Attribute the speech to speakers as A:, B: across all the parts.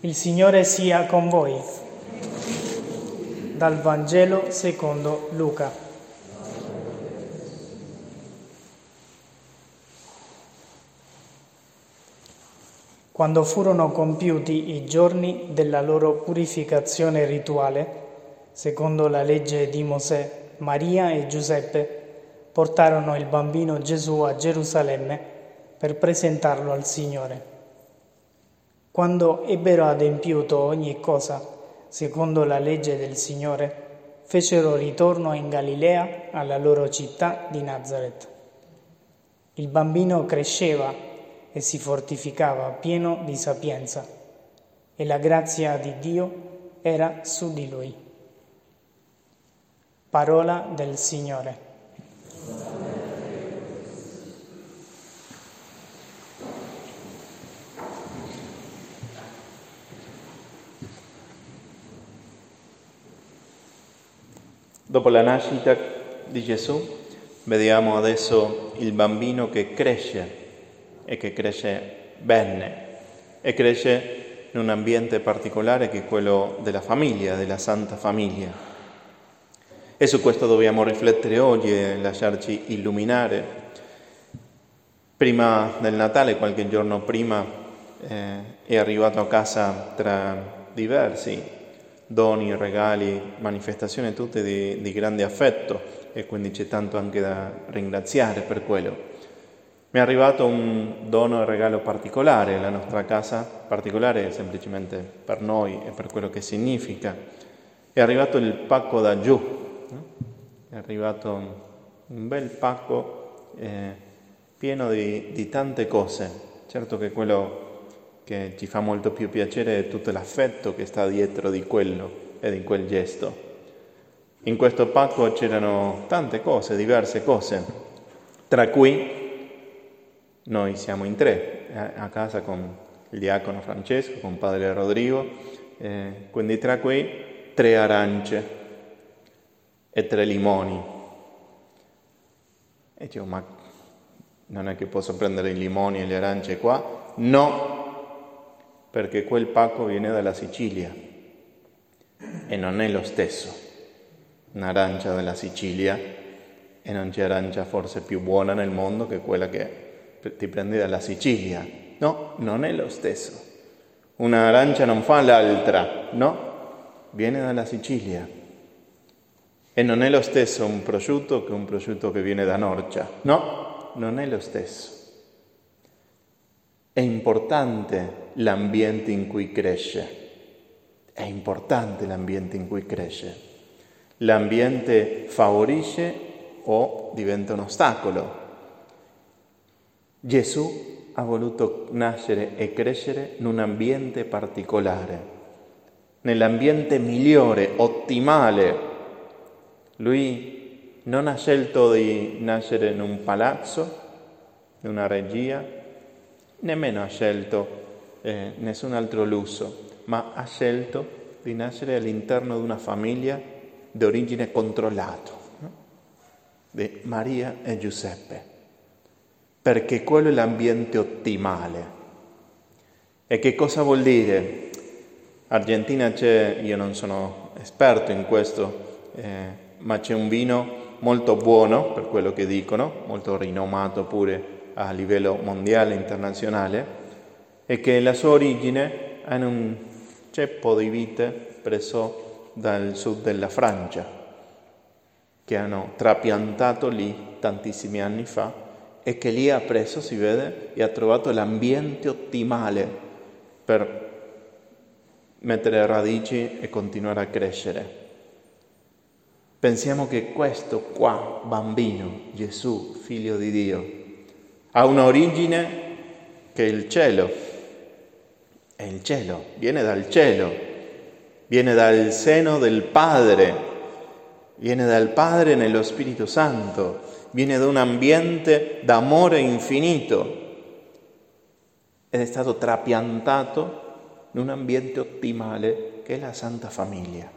A: Il Signore sia con voi. Dal Vangelo secondo Luca. Quando furono compiuti i giorni della loro purificazione rituale, secondo la legge di Mosè, Maria e Giuseppe portarono il bambino Gesù a Gerusalemme per presentarlo al Signore. Quando ebbero adempiuto ogni cosa, secondo la legge del Signore, fecero ritorno in Galilea alla loro città di Nazareth. Il bambino cresceva e si fortificava pieno di sapienza e la grazia di Dio era su di lui. Parola del Signore.
B: Dopo la nascita di Gesù, vediamo adesso il bambino che cresce e che cresce bene e cresce in un ambiente particolare che è quello della famiglia, della Santa Famiglia. E su questo dobbiamo riflettere oggi e lasciarci illuminare. Prima del Natale, qualche giorno prima, eh, è arrivato a casa tra diversi doni, regali, manifestazioni tutte di, di grande affetto e quindi c'è tanto anche da ringraziare per quello. Mi è arrivato un dono e regalo particolare, la nostra casa particolare semplicemente per noi e per quello che significa. È arrivato il pacco da giù, è arrivato un bel pacco eh, pieno di, di tante cose. Certo che quello che ci fa molto più piacere tutto l'affetto che sta dietro di quello e di quel gesto. In questo pacco c'erano tante cose, diverse cose, tra cui noi siamo in tre, eh, a casa con il diacono Francesco, con padre Rodrigo, eh, quindi tra cui tre arance e tre limoni. E dicevo, ma non è che posso prendere i limoni e le arance qua? No, perché quel pacco viene dalla Sicilia e non è lo stesso. Un'arancia della Sicilia e non c'è arancia forse più buona nel mondo che quella che ti prendi dalla Sicilia. No, non è lo stesso. Un'arancia non fa l'altra, no, viene dalla Sicilia. E non è lo stesso un prosciutto che un prosciutto che viene da Norcia. No, non è lo stesso. È importante l'ambiente in cui cresce, è importante l'ambiente in cui cresce. L'ambiente favorisce o diventa un ostacolo. Gesù ha voluto nascere e crescere in un ambiente particolare, nell'ambiente migliore, ottimale. Lui non ha scelto di nascere in un palazzo, in una regia, nemmeno ha scelto eh, nessun altro lusso, ma ha scelto di nascere all'interno di una famiglia di origine controllata, no? di Maria e Giuseppe, perché quello è l'ambiente ottimale. E che cosa vuol dire? Argentina c'è, io non sono esperto in questo, eh, ma c'è un vino molto buono, per quello che dicono, molto rinomato pure a livello mondiale, internazionale, e che la sua origine è in un ceppo di vite preso dal sud della Francia, che hanno trapiantato lì tantissimi anni fa e che lì ha preso, si vede, e ha trovato l'ambiente ottimale per mettere radici e continuare a crescere. Pensiamo che questo qua, bambino, Gesù, figlio di Dio, ha un'origine che è il cielo. È il cielo, viene dal cielo, viene dal seno del Padre viene dal Padre nello Spirito Santo, viene da un ambiente d'amore infinito ed è stato trapiantato in un ambiente ottimale che è la Santa Famiglia,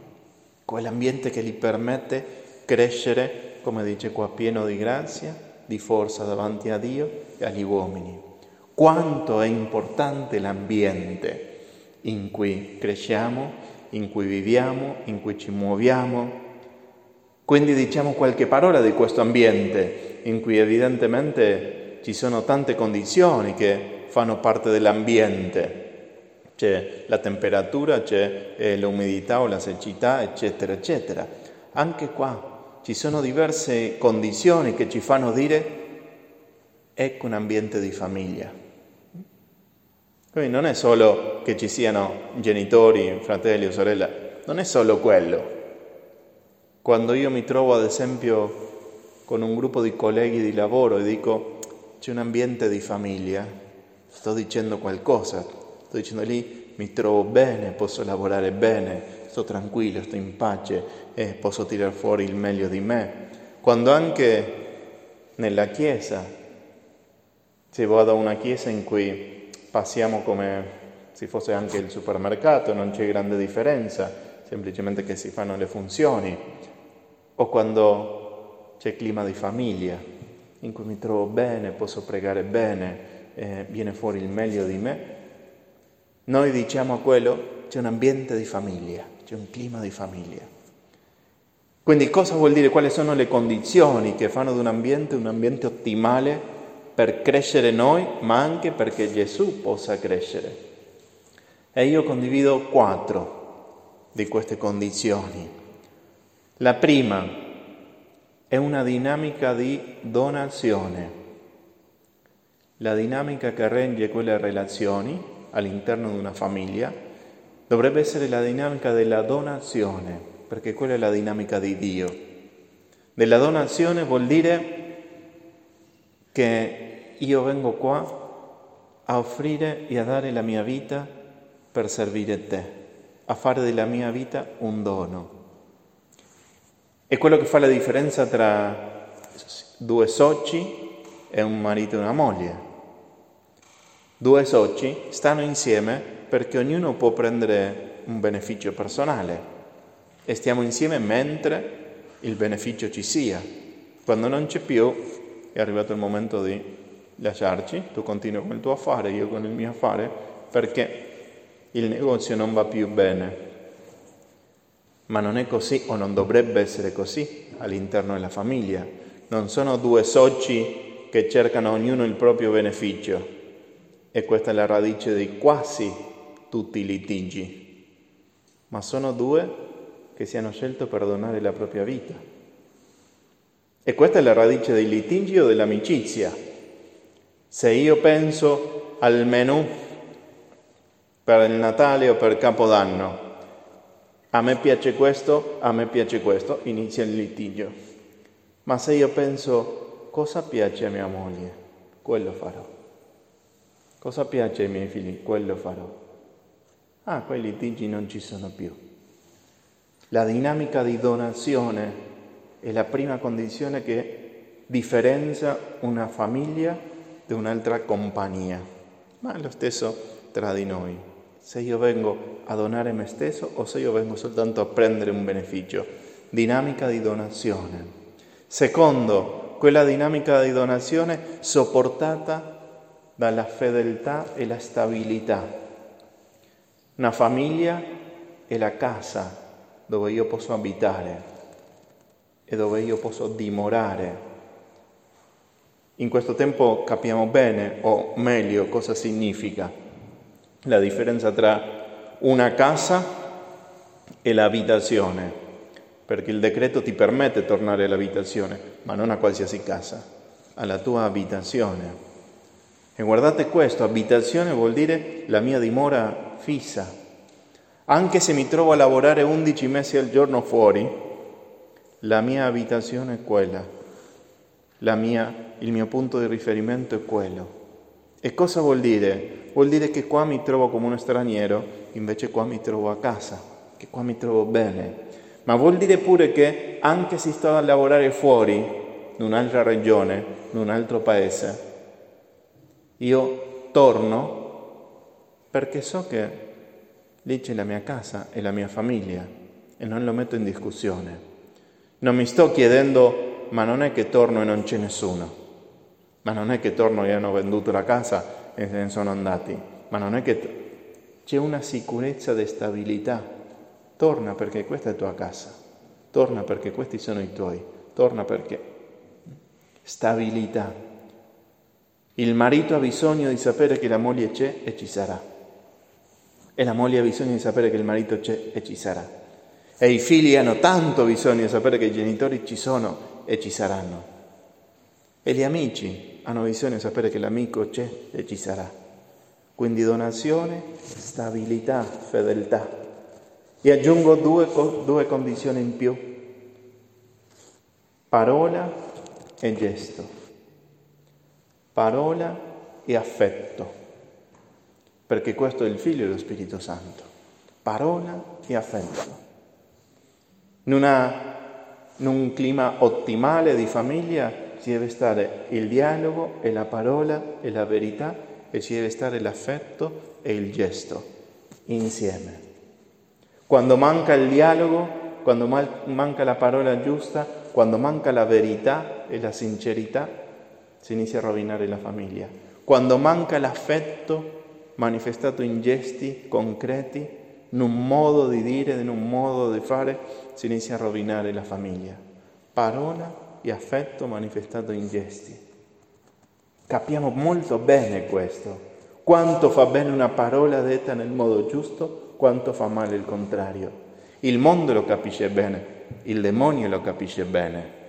B: quell'ambiente che gli permette crescere, come dice qua, pieno di grazia, di forza davanti a Dio e agli uomini. Quanto è importante l'ambiente in cui cresciamo, in cui viviamo, in cui ci muoviamo. Quindi diciamo qualche parola di questo ambiente in cui evidentemente ci sono tante condizioni che fanno parte dell'ambiente. C'è la temperatura, c'è eh, l'umidità o la siccità, eccetera, eccetera. Anche qua ci sono diverse condizioni che ci fanno dire ecco un ambiente di famiglia. Quindi non è solo che ci siano genitori, fratelli o sorelle, non è solo quello. Quando io mi trovo ad esempio con un gruppo di colleghi di lavoro e dico c'è un ambiente di famiglia, sto dicendo qualcosa, sto dicendo lì mi trovo bene, posso lavorare bene, sto tranquillo, sto in pace e posso tirare fuori il meglio di me. Quando anche nella Chiesa, se vado a una Chiesa in cui passiamo come se fosse anche il supermercato, non c'è grande differenza, semplicemente che si fanno le funzioni, o quando c'è clima di famiglia, in cui mi trovo bene, posso pregare bene, eh, viene fuori il meglio di me, noi diciamo a quello c'è un ambiente di famiglia, c'è un clima di famiglia. Quindi cosa vuol dire? Quali sono le condizioni che fanno di un ambiente un ambiente ottimale per crescere noi, ma anche perché Gesù possa crescere. E io condivido quattro di queste condizioni. La prima è una dinamica di donazione, la dinamica che regge quelle relazioni all'interno di una famiglia dovrebbe essere la dinamica della donazione, perché quella è la dinamica di Dio. Della donazione vuol dire che io vengo qua a offrire e a dare la mia vita per servire te, a fare della mia vita un dono. È quello che fa la differenza tra due soci e un marito e una moglie. Due soci stanno insieme perché ognuno può prendere un beneficio personale e stiamo insieme mentre il beneficio ci sia. Quando non c'è più, è arrivato il momento di lasciarci, tu continui con il tuo affare, io con il mio affare, perché il negozio non va più bene. Ma non è così o non dovrebbe essere così all'interno della famiglia. Non sono due soci che cercano ognuno il proprio beneficio. E questa è la radice di quasi tutti i litigi. Ma sono due che si hanno scelto per donare la propria vita e questa è la radice dei litigi o dell'amicizia. Se io penso al menù per il Natale o per Capodanno, a me piace questo, a me piace questo, inizia il litigio. Ma se io penso cosa piace a mia moglie, quello farò. Cosa piace ai miei figli, quello farò. Ah, quei litigi non ci sono più. La dinamica di donazione è la prima condizione che differenzia una famiglia da un'altra compagnia, ma è lo stesso tra di noi. Se io vengo a donare me stesso o se io vengo soltanto a prendere un beneficio. Dinamica di donazione. Secondo, quella dinamica di donazione sopportata dalla fedeltà e la stabilità. Una famiglia è la casa dove io posso abitare, e dove io posso dimorare. In questo tempo capiamo bene, o meglio, cosa significa la differenza tra una casa e l'abitazione, perché il decreto ti permette di tornare all'abitazione, ma non a qualsiasi casa, alla tua abitazione. E guardate questo, abitazione vuol dire la mia dimora fissa. Anche se mi trovo a lavorare 11 mesi al giorno fuori, la mia abitazione è quella, mia, il mio punto di riferimento è quello. E cosa vuol dire? Vuol dire che qua mi trovo come uno straniero, invece qua mi trovo a casa, che qua mi trovo bene. Ma vuol dire pure che anche se sto a lavorare fuori, in un'altra regione, in un altro paese, io torno perché so che lì c'è la mia casa e la mia famiglia e non lo metto in discussione. Non mi sto chiedendo, ma non è che torno e non c'è nessuno, ma non è che torno e hanno venduto la casa e se ne sono andati, ma non è che c'è una sicurezza di stabilità. Torna perché questa è tua casa, torna perché questi sono i tuoi, torna perché stabilità. Il marito ha bisogno di sapere che la moglie c'è e ci sarà. E la moglie ha bisogno di sapere che il marito c'è e ci sarà. E i figli hanno tanto bisogno di sapere che i genitori ci sono e ci saranno. E gli amici hanno bisogno di sapere che l'amico c'è e ci sarà. Quindi donazione, stabilità, fedeltà. E aggiungo due, due condizioni in più. Parola e gesto. Parola e affetto perché questo è il Figlio dello Spirito Santo. Parola e affetto. In, una, in un clima ottimale di famiglia ci deve stare il dialogo e la parola e la verità e ci deve stare l'affetto e il gesto insieme. Quando manca il dialogo, quando manca la parola giusta, quando manca la verità e la sincerità, si inizia a rovinare la famiglia. Quando manca l'affetto, manifestato in gesti concreti, in un modo di dire, in un modo di fare, si inizia a rovinare la famiglia. Parola e affetto manifestato in gesti. Capiamo molto bene questo. Quanto fa bene una parola detta nel modo giusto, quanto fa male il contrario. Il mondo lo capisce bene, il demonio lo capisce bene.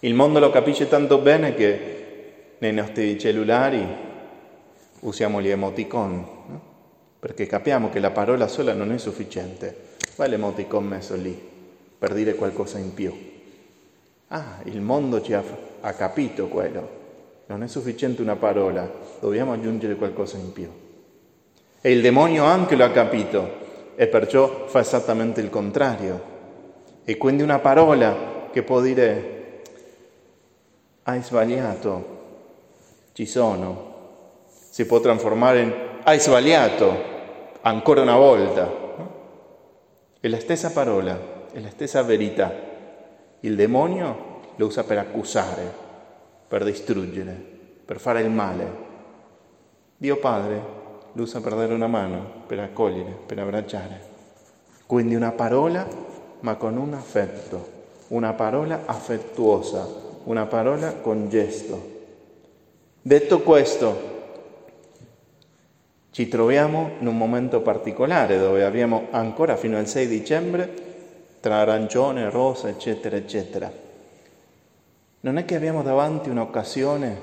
B: Il mondo lo capisce tanto bene che nei nostri cellulari usiamo gli emoticon, no? perché capiamo che la parola sola non è sufficiente, va l'emoticon messo lì per dire qualcosa in più. Ah, il mondo ci ha, ha capito quello, non è sufficiente una parola, dobbiamo aggiungere qualcosa in più. E il demonio anche lo ha capito e perciò fa esattamente il contrario. E quindi una parola che può dire hai sbagliato, ci sono, si può trasformare in hai sbagliato ancora una volta. È la stessa parola, è la stessa verità. Il demonio lo usa per accusare, per distruggere, per fare il male. Dio Padre lo usa per dare una mano, per accogliere, per abbracciare. Quindi una parola, ma con un affetto, una parola affettuosa, una parola con gesto. Detto questo, ci troviamo in un momento particolare dove abbiamo ancora fino al 6 dicembre tra arancione, rosa, eccetera, eccetera. Non è che abbiamo davanti un'occasione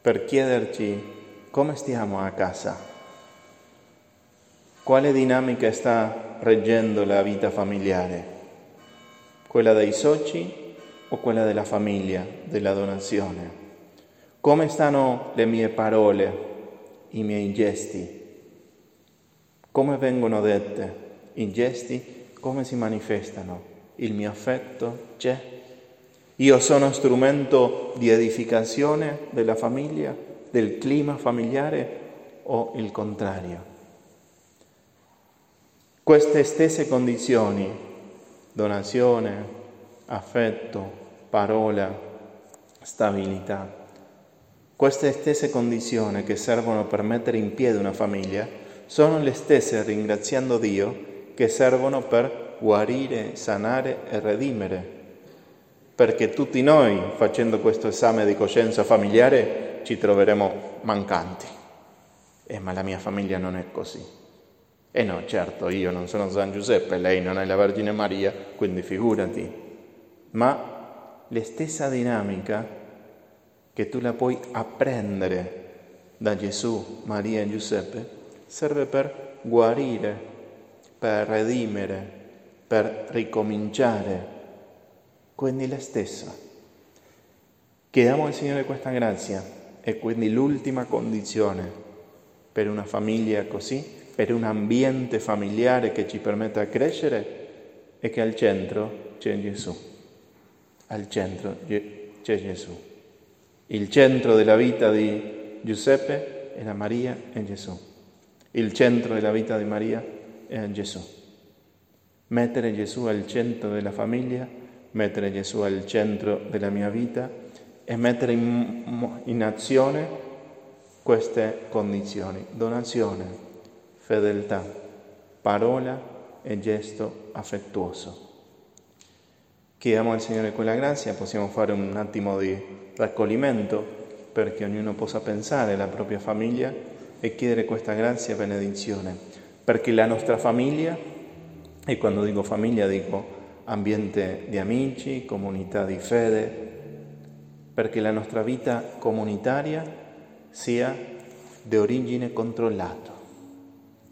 B: per chiederci come stiamo a casa, quale dinamica sta reggendo la vita familiare, quella dei soci o quella della famiglia, della donazione. Come stanno le mie parole, i miei gesti. Come vengono dette i gesti? Come si manifestano? Il mio affetto c'è? Io sono strumento di edificazione della famiglia, del clima familiare o il contrario? Queste stesse condizioni, donazione, affetto, parola, stabilità, queste stesse condizioni che servono per mettere in piedi una famiglia sono le stesse, ringraziando Dio, che servono per guarire, sanare e redimere. Perché tutti noi, facendo questo esame di coscienza familiare, ci troveremo mancanti. Eh, ma la mia famiglia non è così. E eh no, certo, io non sono San Giuseppe, lei non è la Vergine Maria, quindi figurati. Ma la stessa dinamica che tu la puoi apprendere da Gesù, Maria e Giuseppe, serve per guarire, per redimere, per ricominciare. Quindi la stessa. Chiediamo al Signore questa grazia e quindi l'ultima condizione per una famiglia così, per un ambiente familiare che ci permetta di crescere, è che al centro c'è Gesù. Al centro c'è Gesù. Il centro della vita di Giuseppe era Maria e Gesù. Il centro della vita di Maria era Gesù. Mettere Gesù al centro della famiglia, mettere Gesù al centro della mia vita e mettere in, in azione queste condizioni. Donazione, fedeltà, parola e gesto affettuoso. Chiediamo al Signore quella grazia, possiamo fare un attimo di raccoglimento perché ognuno possa pensare alla propria famiglia e chiedere questa grazia e benedizione, perché la nostra famiglia, e quando dico famiglia dico ambiente di amici, comunità di fede, perché la nostra vita comunitaria sia di origine controllata,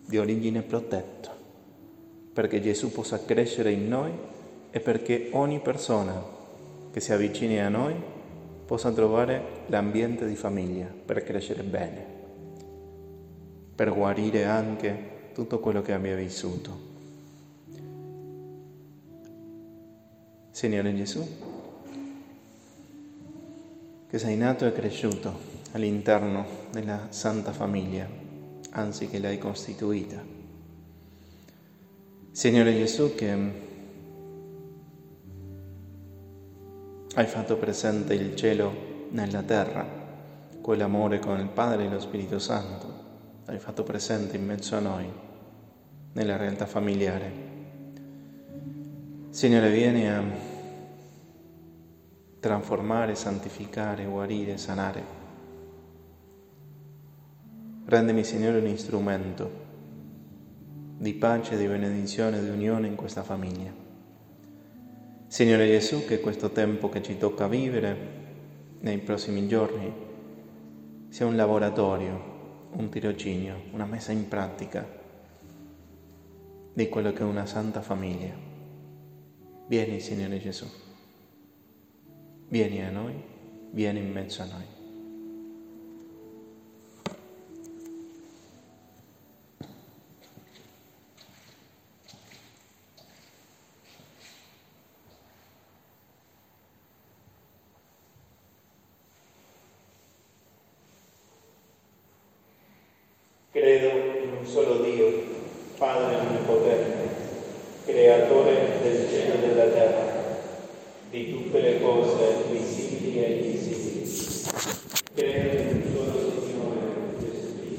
B: di origine protetta perché Gesù possa crescere in noi e perché ogni persona che si avvicini a noi possa trovare l'ambiente di famiglia per crescere bene, per guarire anche tutto quello che abbia vissuto. Signore Gesù, che sei nato e cresciuto all'interno della Santa Famiglia, anzi che l'hai costituita Signore Gesù, che hai fatto presente il cielo nella terra, quell'amore con il Padre e lo Spirito Santo, hai fatto presente in mezzo a noi, nella realtà familiare. Signore, vieni a trasformare, santificare, guarire, sanare. Rendimi, Signore, un strumento di pace, di benedizione, di unione in questa famiglia. Signore Gesù, che questo tempo che ci tocca vivere nei prossimi giorni sia un laboratorio, un tirocinio, una messa in pratica di quello che è una santa famiglia. Vieni, Signore Gesù, vieni a noi, vieni in mezzo a noi.